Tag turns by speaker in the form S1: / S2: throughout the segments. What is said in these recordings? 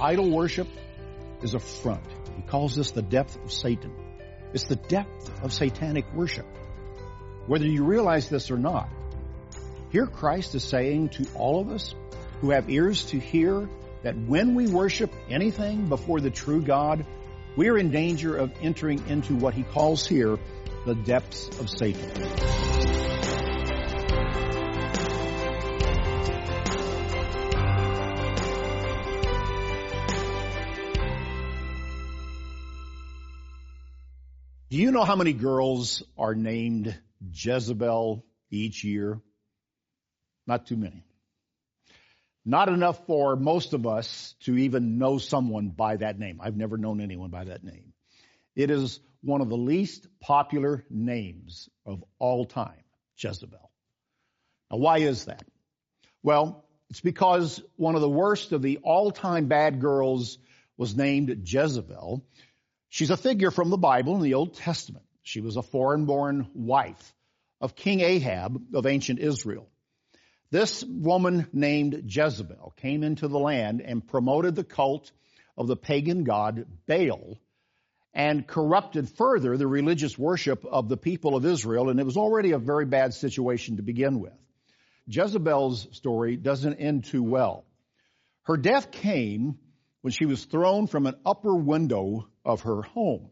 S1: Idol worship is a front. He calls this the depth of Satan. It's the depth of satanic worship. Whether you realize this or not, here Christ is saying to all of us who have ears to hear that when we worship anything before the true God, we are in danger of entering into what he calls here the depths of Satan. Do you know how many girls are named Jezebel each year? Not too many. Not enough for most of us to even know someone by that name. I've never known anyone by that name. It is one of the least popular names of all time, Jezebel. Now, why is that? Well, it's because one of the worst of the all-time bad girls was named Jezebel. She's a figure from the Bible in the Old Testament. She was a foreign-born wife of King Ahab of ancient Israel. This woman named Jezebel came into the land and promoted the cult of the pagan god Baal and corrupted further the religious worship of the people of Israel, and it was already a very bad situation to begin with. Jezebel's story doesn't end too well. Her death came when she was thrown from an upper window of her home.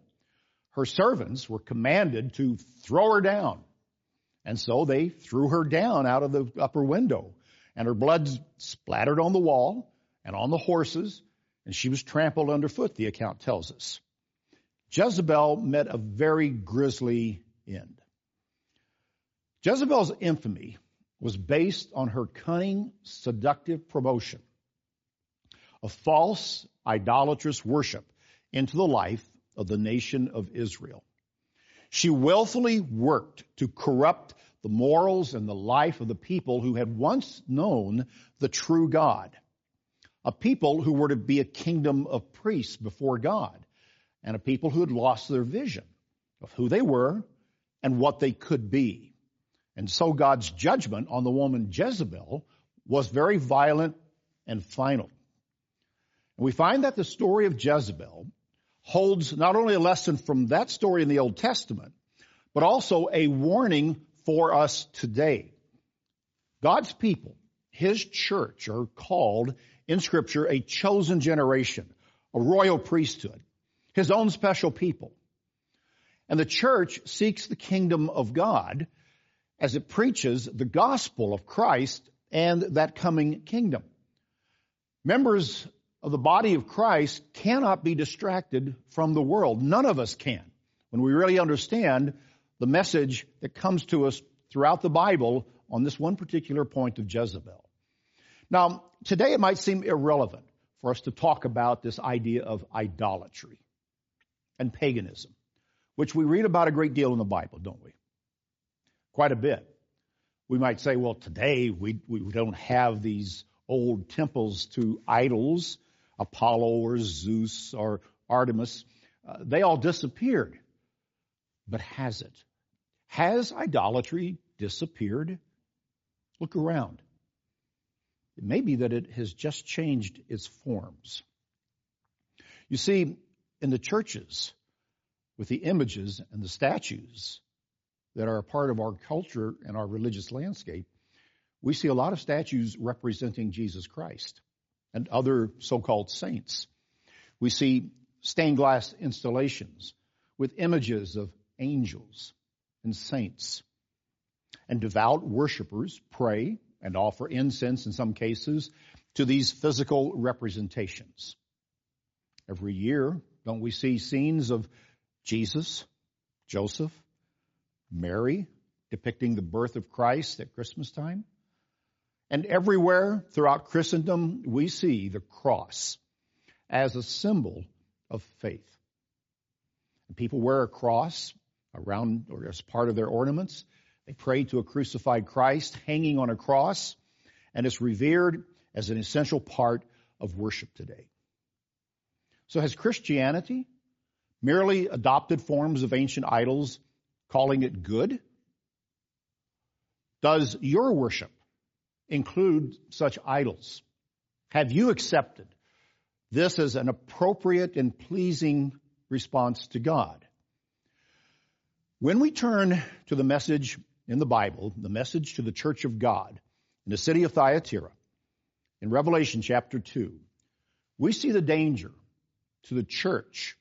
S1: Her servants were commanded to throw her down. And so they threw her down out of the upper window and her blood splattered on the wall and on the horses and she was trampled underfoot, the account tells us. Jezebel met a very grisly end. Jezebel's infamy was based on her cunning, seductive promotion of false, idolatrous worship into the life of the nation of Israel. She willfully worked to corrupt the morals and the life of the people who had once known the true God. A people who were to be a kingdom of priests before God, and a people who had lost their vision of who they were and what they could be. And so God's judgment on the woman Jezebel was very violent and final. We find that the story of Jezebel holds not only a lesson from that story in the Old Testament, but also a warning for us today. God's people, His church, are called in Scripture a chosen generation, a royal priesthood, His own special people. And the church seeks the kingdom of God as it preaches the gospel of Christ and that coming kingdom. Members of the body of Christ cannot be distracted from the world. None of us can. When we really understand the message that comes to us throughout the Bible on this one particular point of Jezebel. Now, today it might seem irrelevant for us to talk about this idea of idolatry and paganism, which we read about a great deal in the Bible, don't we? Quite a bit. We might say, well, today we, we don't have these old temples to idols Apollo or Zeus or Artemis, uh, they all disappeared. But has it? Has idolatry disappeared? Look around. It may be that it has just changed its forms. You see, in the churches, with the images and the statues that are a part of our culture and our religious landscape, we see a lot of statues representing Jesus Christ and other so-called saints. We see stained glass installations with images of angels and saints. And devout worshippers pray and offer incense in some cases to these physical representations. Every year, don't we see scenes of Jesus, Joseph, Mary depicting the birth of Christ at Christmas time? And everywhere throughout Christendom, we see the cross as a symbol of faith. People wear a cross around or as part of their ornaments. They pray to a crucified Christ hanging on a cross, and it's revered as an essential part of worship today. So has Christianity merely adopted forms of ancient idols, calling it good? Does your worship include such idols? Have you accepted this as an appropriate and pleasing response to God. When we turn to the message in the Bible, the message to the church of God in the city of Thyatira, in Revelation chapter 2, we see the danger to the church,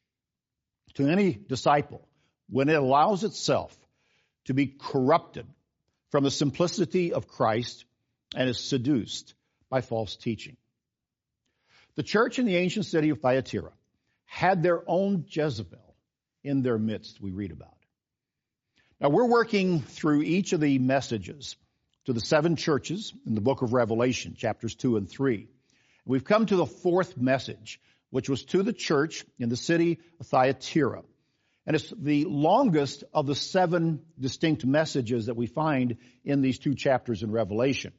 S1: to any disciple, when it allows itself to be corrupted from the simplicity of Christ and is seduced by false teaching. The church in the ancient city of Thyatira had their own Jezebel in their midst, we read about. Now we're working through each of the messages to the seven churches in the book of Revelation, chapters 2 and 3. We've come to the fourth message, which was to the church in the city of Thyatira. And it's the longest of the seven distinct messages that we find in these two chapters in Revelation.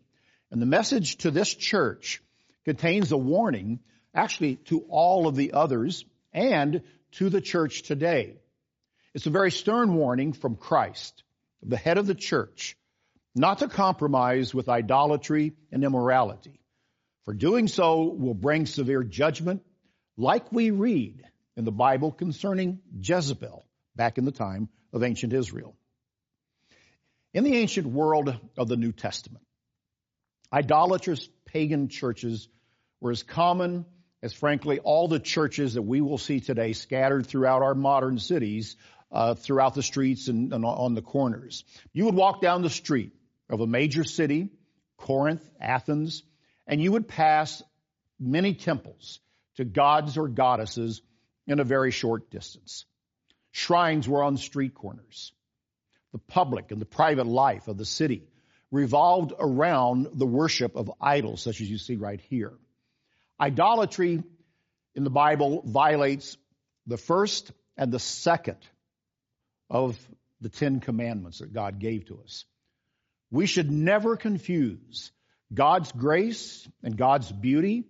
S1: And the message to this church contains a warning, actually to all of the others and to the church today. It's a very stern warning from Christ, the head of the church, not to compromise with idolatry and immorality. For doing so will bring severe judgment, like we read in the Bible concerning Jezebel back in the time of ancient Israel. In the ancient world of the New Testament, idolatrous pagan churches were as common as, frankly, all the churches that we will see today scattered throughout our modern cities, uh, throughout the streets and, and on the corners. You would walk down the street of a major city, Corinth, Athens, and you would pass many temples to gods or goddesses in a very short distance. Shrines were on street corners. The public and the private life of the city revolved around the worship of idols, such as you see right here. Idolatry in the Bible violates the first and the second of the Ten Commandments that God gave to us. We should never confuse God's grace and God's beauty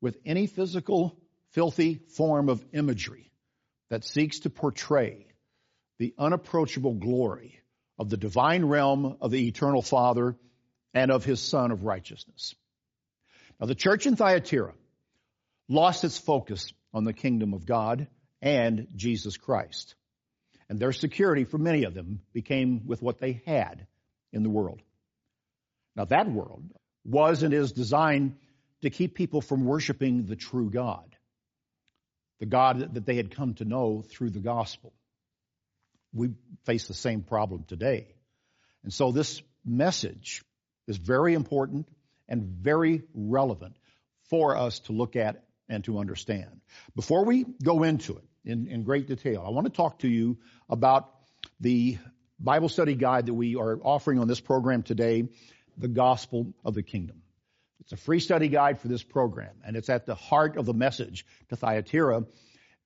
S1: with any physical, filthy form of imagery that seeks to portray the unapproachable glory of the divine realm of the eternal Father and of his Son of righteousness. Now, the church in Thyatira lost its focus on the kingdom of God and Jesus Christ. And their security for many of them became with what they had in the world. Now, that world was and is designed to keep people from worshiping the true God, the God that they had come to know through the gospel. We face the same problem today. And so this message is very important and very relevant for us to look at and to understand. Before we go into it in, in great detail, I want to talk to you about the Bible study guide that we are offering on this program today, The Gospel of the Kingdom. It's a free study guide for this program, and it's at the heart of the message to Thyatira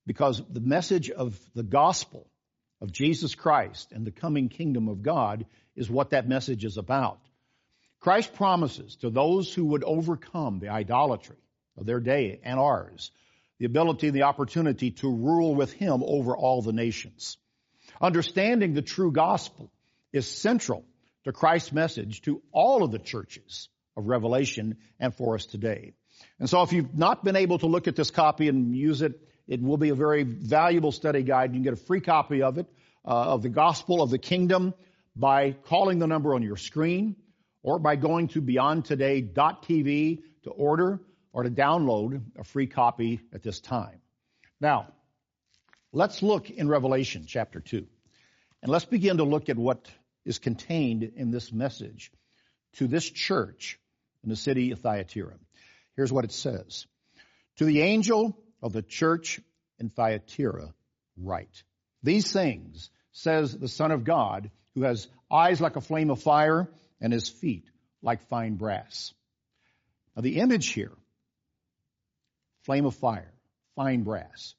S1: because the message of the gospel of Jesus Christ and the coming kingdom of God is what that message is about. Christ promises to those who would overcome the idolatry of their day and ours the ability and the opportunity to rule with Him over all the nations. Understanding the true gospel is central to Christ's message to all of the churches of Revelation and for us today. And so if you've not been able to look at this copy and use it, it will be a very valuable study guide. You can get a free copy of it, uh, of the gospel of the kingdom by calling the number on your screen or by going to beyondtoday.tv to order or to download a free copy at this time. Now, let's look in Revelation chapter 2. And let's begin to look at what is contained in this message to this church in the city of Thyatira. Here's what it says. To the angel of the church in Thyatira, write. These things says the Son of God, who has eyes like a flame of fire and his feet like fine brass. Now the image here, flame of fire, fine brass,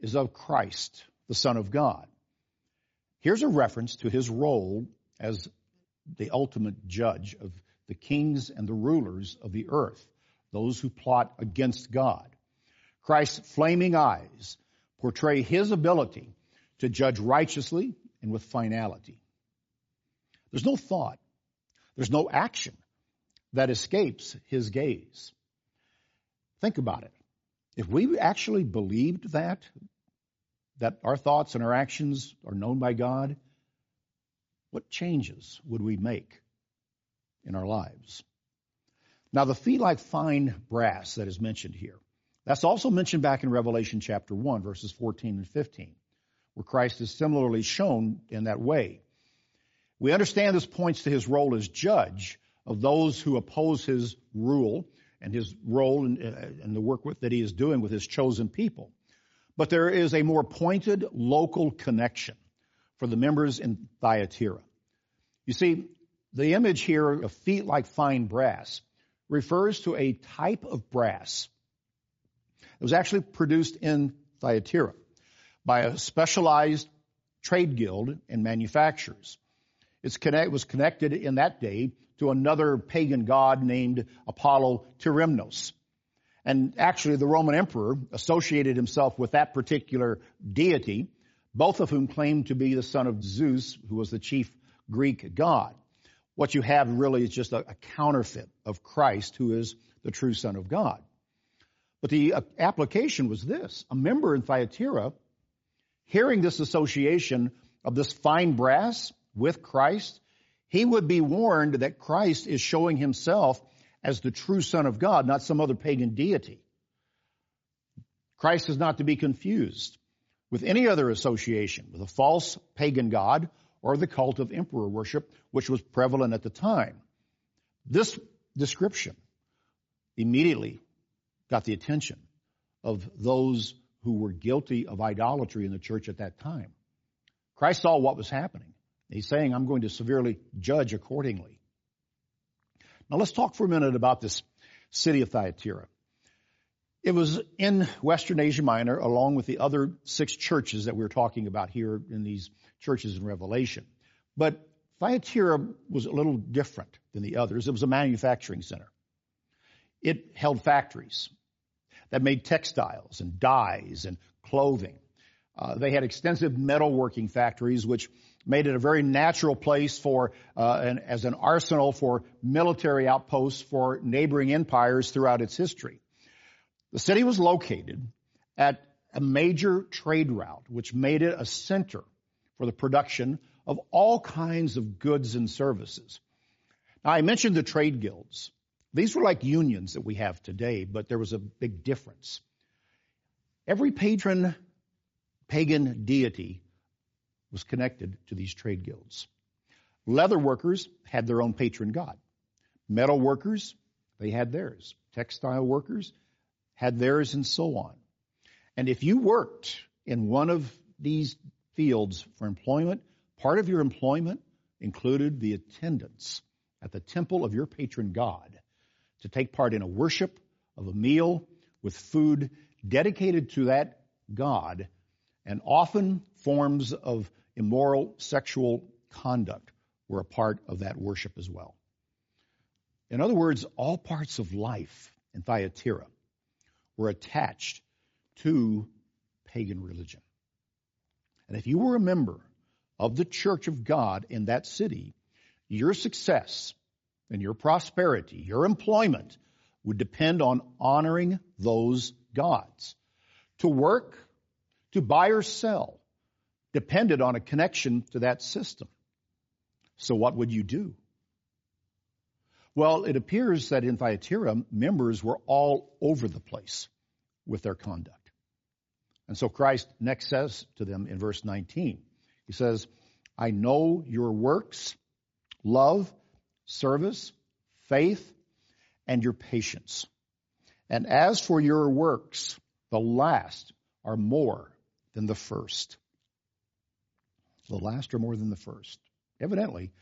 S1: is of Christ, the Son of God. Here's a reference to his role as the ultimate judge of the kings and the rulers of the earth, those who plot against God. Christ's flaming eyes portray his ability to judge righteously and with finality. There's no thought, there's no action that escapes his gaze. Think about it. If we actually believed that, that our thoughts and our actions are known by God, what changes would we make in our lives? Now, the feet like fine brass that is mentioned here, that's also mentioned back in Revelation chapter 1, verses 14 and 15, where Christ is similarly shown in that way. We understand this points to his role as judge of those who oppose his rule and his role in, uh, in the work with, that he is doing with his chosen people. But there is a more pointed local connection for the members in Thyatira. You see, the image here of feet like fine brass refers to a type of brass that was actually produced in Thyatira by a specialized trade guild and manufacturers. It connect, was connected in that day to another pagan god named Apollo Tyrimnos. And actually, the Roman emperor associated himself with that particular deity, both of whom claimed to be the son of Zeus, who was the chief Greek god. What you have really is just a, a counterfeit of Christ, who is the true Son of God. But the uh, application was this a member in Thyatira, hearing this association of this fine brass with Christ, he would be warned that Christ is showing himself as the true Son of God, not some other pagan deity. Christ is not to be confused with any other association with a false pagan god or the cult of emperor worship, which was prevalent at the time. This description immediately got the attention of those who were guilty of idolatry in the church at that time. Christ saw what was happening. He's saying, I'm going to severely judge accordingly. Now let's talk for a minute about this city of Thyatira. It was in Western Asia Minor along with the other six churches that we're talking about here in these churches in Revelation. But Thyatira was a little different than the others. It was a manufacturing center. It held factories that made textiles and dyes and clothing. Uh, they had extensive metalworking factories, which made it a very natural place for, uh, an, as an arsenal for military outposts for neighboring empires throughout its history. The city was located at a major trade route, which made it a center for the production of all kinds of goods and services. Now, I mentioned the trade guilds. These were like unions that we have today, but there was a big difference. Every patron pagan deity was connected to these trade guilds. Leather workers had their own patron god. Metal workers, they had theirs. Textile workers had theirs and so on. And if you worked in one of these fields for employment, part of your employment included the attendance at the temple of your patron god to take part in a worship of a meal with food dedicated to that god and often forms of immoral sexual conduct were a part of that worship as well. In other words, all parts of life in Thyatira were attached to pagan religion. And if you were a member of the church of God in that city, your success and your prosperity, your employment would depend on honoring those gods. To work, to buy or sell, depended on a connection to that system. So what would you do? Well, it appears that in Thyatira, members were all over the place with their conduct. And so Christ next says to them in verse 19, He says, I know your works, love, service, faith, and your patience. And as for your works, the last are more than the first the last are more than the first. Evidently,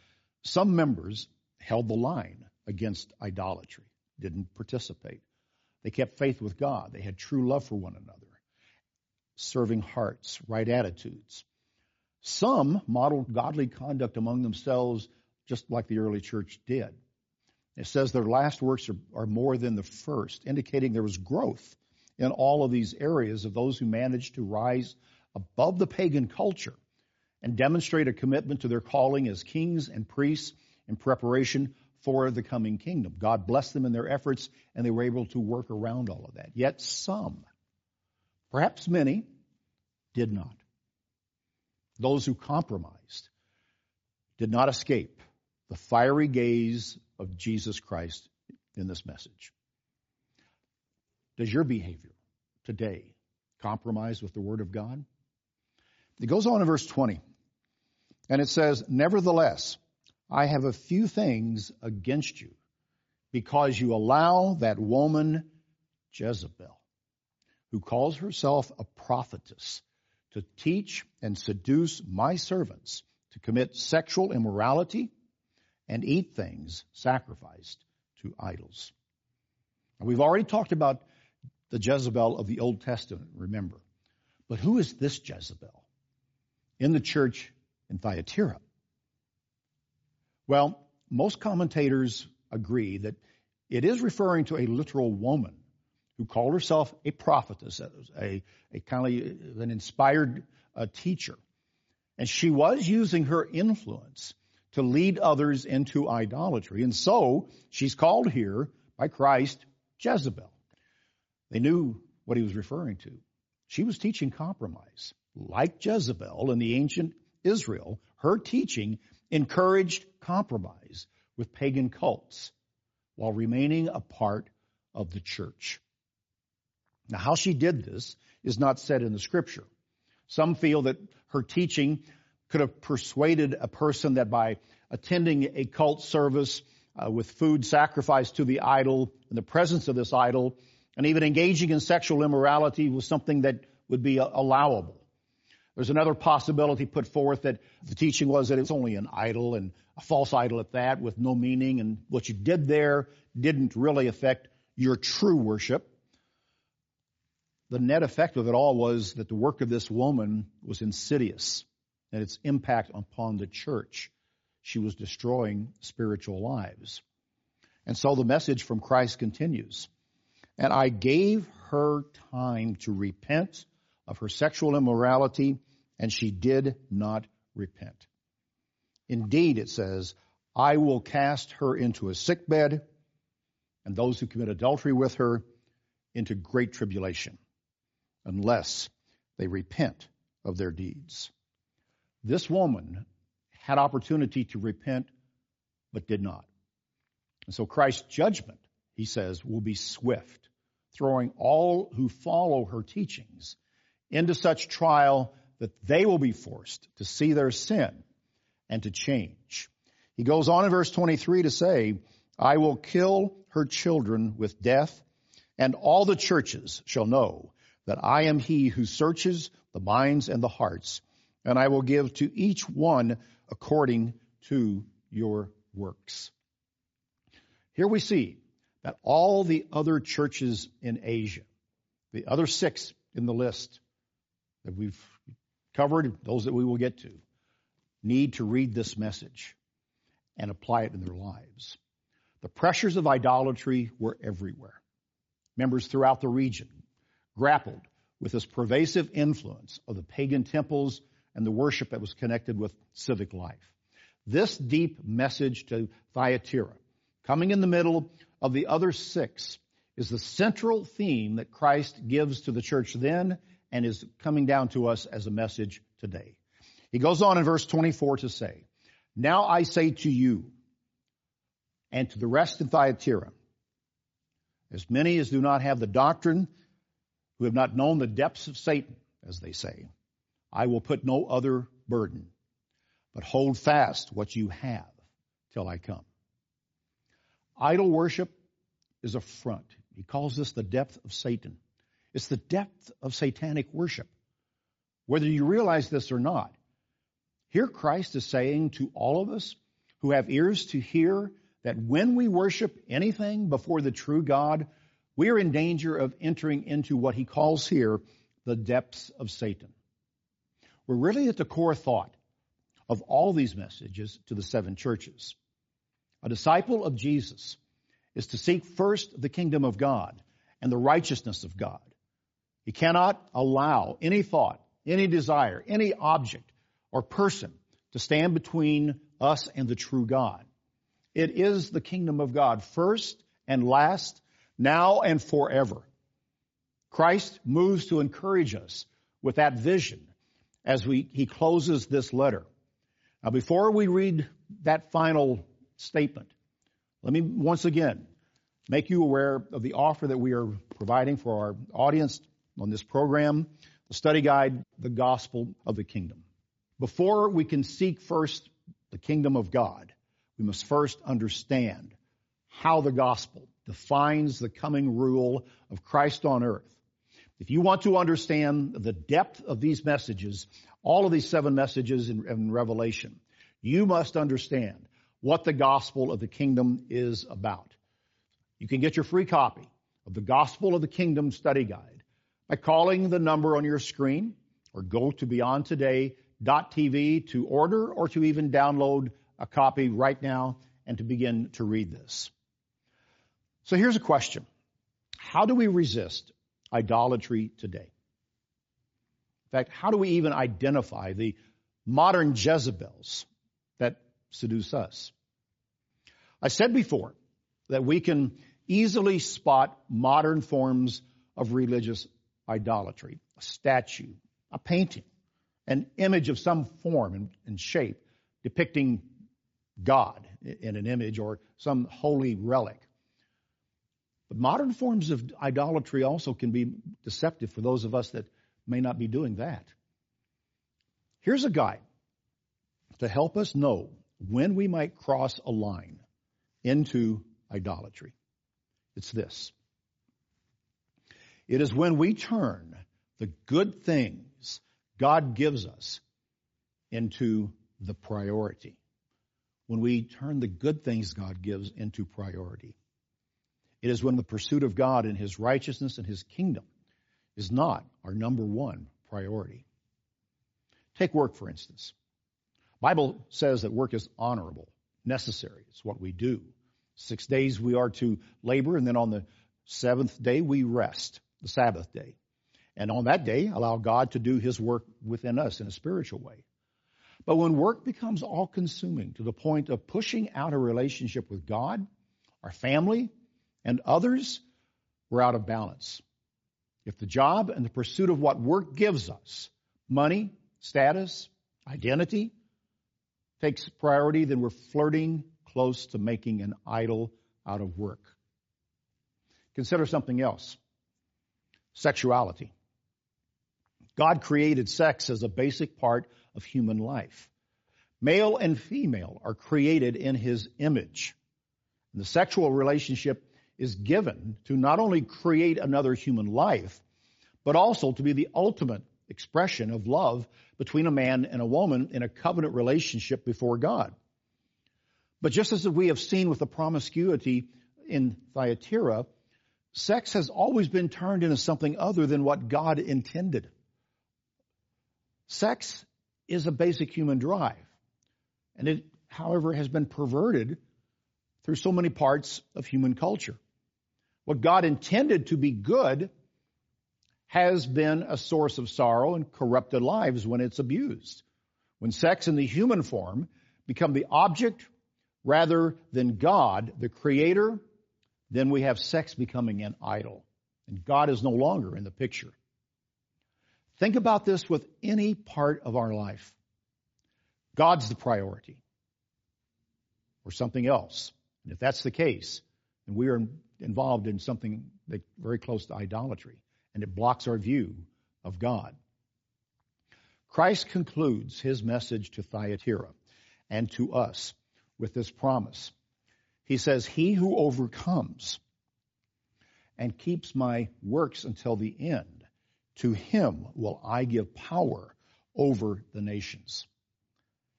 S1: some members held the line against idolatry, didn't participate. They kept faith with God. They had true love for one another, serving hearts, right attitudes. Some modeled godly conduct among themselves just like the early church did. It says their last works are, are, more than the first, indicating there was growth in all of these areas of those who managed to rise above the pagan culture and demonstrate a commitment to their calling as kings and priests in preparation for the coming kingdom. God blessed them in their efforts and they were able to work around all of that. Yet some perhaps many, did not. Those who compromised did not escape the fiery gaze of Jesus Christ in this message. Does your behavior today compromise with the Word of God? It goes on in verse 20, and it says, Nevertheless, I have a few things against you, because you allow that woman Jezebel, who calls herself a prophetess, to teach and seduce my servants to commit sexual immorality and eat things sacrificed to idols. Now, we've already talked about the Jezebel of the Old Testament, remember. But who is this Jezebel in the church in Thyatira? Well, most commentators agree that it is referring to a literal woman who called herself a prophetess, a, a kind of an inspired uh, teacher. And she was using her influence to lead others into idolatry. And so she's called here by Christ Jezebel. They knew what he was referring to. She was teaching compromise. Like Jezebel in the ancient Israel, her teaching encouraged compromise with pagan cults while remaining a part of the church. Now, how she did this is not said in the scripture. Some feel that her teaching could have persuaded a person that by attending a cult service uh, with food sacrificed to the idol in the presence of this idol, and even engaging in sexual immorality was something that would be allowable. There's another possibility put forth that the teaching was that it's only an idol and a false idol at that with no meaning and what you did there didn't really affect your true worship. The net effect of it all was that the work of this woman was insidious and its impact upon the church. She was destroying spiritual lives. And so the message from Christ continues. And I gave her time to repent of her sexual immorality, and she did not repent. Indeed, it says, I will cast her into a sick bed, and those who commit adultery with her into great tribulation, unless they repent of their deeds. This woman had opportunity to repent, but did not. And so Christ's judgment, he says, will be swift throwing all who follow her teachings into such trial that they will be forced to see their sin and to change. He goes on in verse 23 to say, I will kill her children with death, and all the churches shall know that I am he who searches the minds and the hearts, and I will give to each one according to your works. Here we see that all the other churches in Asia, the other six in the list that we've covered, those that we will get to, need to read this message and apply it in their lives. The pressures of idolatry were everywhere. Members throughout the region grappled with this pervasive influence of the pagan temples and the worship that was connected with civic life. This deep message to Thyatira, coming in the middle of the other six is the central theme that Christ gives to the church then and is coming down to us as a message today. He goes on in verse 24 to say, Now I say to you and to the rest in Thyatira, as many as do not have the doctrine, who have not known the depths of Satan, as they say, I will put no other burden, but hold fast what you have till I come. Idol worship is a front. He calls this the depth of Satan. It's the depth of satanic worship. Whether you realize this or not, here Christ is saying to all of us who have ears to hear that when we worship anything before the true God, we are in danger of entering into what he calls here the depths of Satan. We're really at the core thought of all these messages to the seven churches. A disciple of Jesus is to seek first the kingdom of God and the righteousness of God. He cannot allow any thought, any desire, any object or person to stand between us and the true God. It is the kingdom of God first and last, now and forever. Christ moves to encourage us with that vision as we, he closes this letter. Now, before we read that final statement, let me once again make you aware of the offer that we are providing for our audience on this program, the study guide, The Gospel of the Kingdom. Before we can seek first the kingdom of God, we must first understand how the gospel defines the coming rule of Christ on earth. If you want to understand the depth of these messages, all of these seven messages in, in Revelation, you must understand what the gospel of the kingdom is about. You can get your free copy of the Gospel of the Kingdom study guide by calling the number on your screen or go to beyondtoday.tv to order or to even download a copy right now and to begin to read this. So here's a question. How do we resist idolatry today? In fact, how do we even identify the modern Jezebels that seduce us? I said before that we can easily spot modern forms of religious idolatry. A statue, a painting, an image of some form and, shape depicting God in an image or some holy relic. But modern forms of idolatry also can be deceptive for those of us that may not be doing that. Here's a guide to help us know when we might cross a line into idolatry. It's this. It is when we turn the good things God gives us into the priority. When we turn the good things God gives into priority. It is when the pursuit of God and His righteousness and His kingdom is not our number one priority. Take work, for instance. Bible says that work is honorable, necessary. It's what we do. Six days we are to labor, and then on the seventh day we rest, the Sabbath day. And on that day, allow God to do His work within us in a spiritual way. But when work becomes all consuming to the point of pushing out a relationship with God, our family, and others, we're out of balance. If the job and the pursuit of what work gives us, money, status, identity, takes priority, then we're flirting close to making an idol out of work. Consider something else sexuality. God created sex as a basic part of human life. Male and female are created in his image. And the sexual relationship is given to not only create another human life, but also to be the ultimate expression of love between a man and a woman in a covenant relationship before God. But just as we have seen with the promiscuity in Thyatira, sex has always been turned into something other than what God intended. Sex is a basic human drive. And it, however, has been perverted through so many parts of human culture. What God intended to be good has been a source of sorrow and corrupted lives when it's abused. When sex in the human form become the object rather than God, the creator, then we have sex becoming an idol. And God is no longer in the picture. Think about this with any part of our life. God's the priority or something else. And if that's the case, then we are involved in something that very close to idolatry and it blocks our view of God. Christ concludes his message to Thyatira and to us with this promise. He says, He who overcomes and keeps my works until the end, to him will I give power over the nations.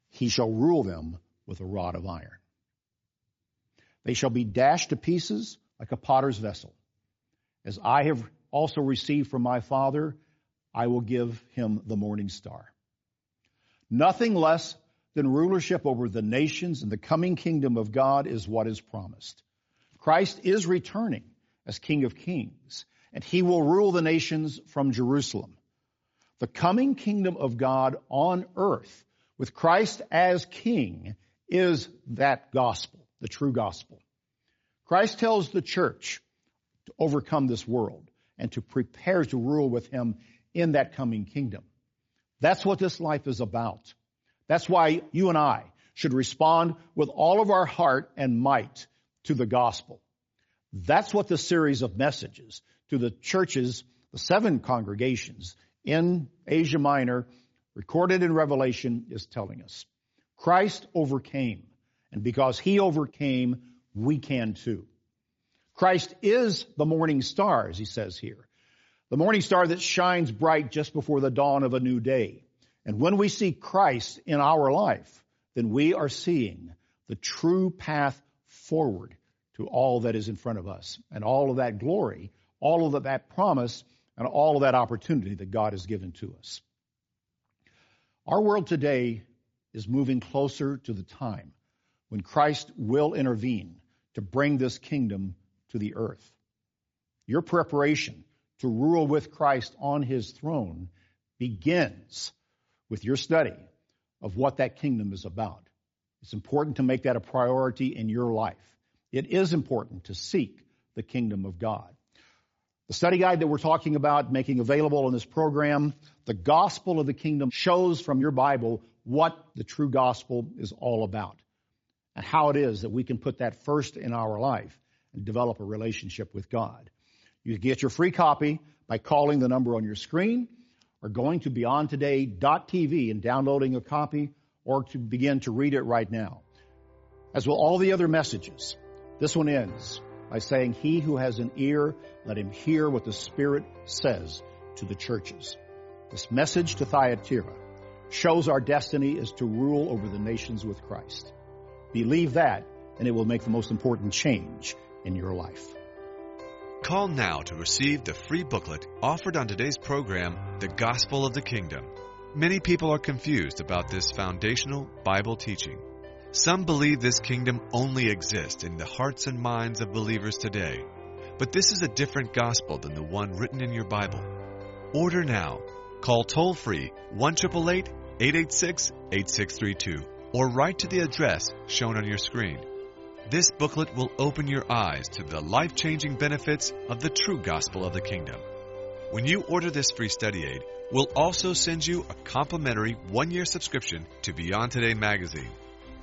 S1: He shall rule them with a rod of iron. They shall be dashed to pieces like a potter's vessel. As I have also received from my Father, I will give him the morning star. Nothing less than rulership over the nations and the coming kingdom of God is what is promised. Christ is returning as King of Kings, and he will rule the nations from Jerusalem. The coming kingdom of God on earth with Christ as King is that gospel, the true gospel. Christ tells the church to overcome this world and to prepare to rule with him in that coming kingdom. That's what this life is about. That's why you and I should respond with all of our heart and might to the gospel. That's what the series of messages to the churches, the seven congregations in Asia Minor, recorded in Revelation, is telling us. Christ overcame, and because he overcame, we can too. Christ is the morning star, as he says here. The morning star that shines bright just before the dawn of a new day. And when we see Christ in our life, then we are seeing the true path forward to all that is in front of us and all of that glory, all of that promise, and all of that opportunity that God has given to us. Our world today is moving closer to the time when Christ will intervene to bring this kingdom to the earth. Your preparation to rule with Christ on his throne begins with your study of what that kingdom is about. It's important to make that a priority in your life. It is important to seek the kingdom of God. The study guide that we're talking about making available in this program, the gospel of the kingdom shows from your Bible what the true gospel is all about and how it is that we can put that first in our life and develop a relationship with God. You get your free copy by calling the number on your screen or going to beyondtoday.tv and downloading a copy or to begin to read it right now. As will all the other messages, this one ends by saying, He who has an ear, let him hear what the Spirit says to the churches. This message to Thyatira shows our destiny is to rule over the nations with Christ. Believe that, and it will make the most important change in your life.
S2: Call now to receive the free booklet offered on today's program, The Gospel of the Kingdom. Many people are confused about this foundational Bible teaching. Some believe this kingdom only exists in the hearts and minds of believers today. But this is a different gospel than the one written in your Bible. Order now. Call toll free 1 886 8632 or write to the address shown on your screen. This booklet will open your eyes to the life changing benefits of the true gospel of the kingdom. When you order this free study aid, we'll also send you a complimentary one year subscription to Beyond Today magazine.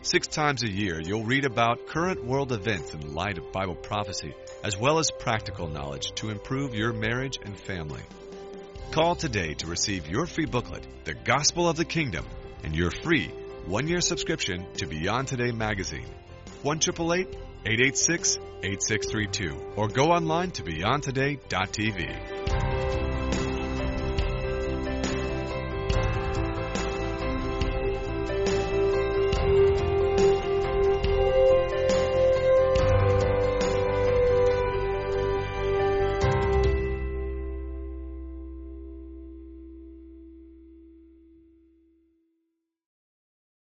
S2: Six times a year, you'll read about current world events in light of Bible prophecy, as well as practical knowledge to improve your marriage and family. Call today to receive your free booklet, The Gospel of the Kingdom, and your free one year subscription to Beyond Today magazine. 1 886 8632 or go online to beyondtoday.tv.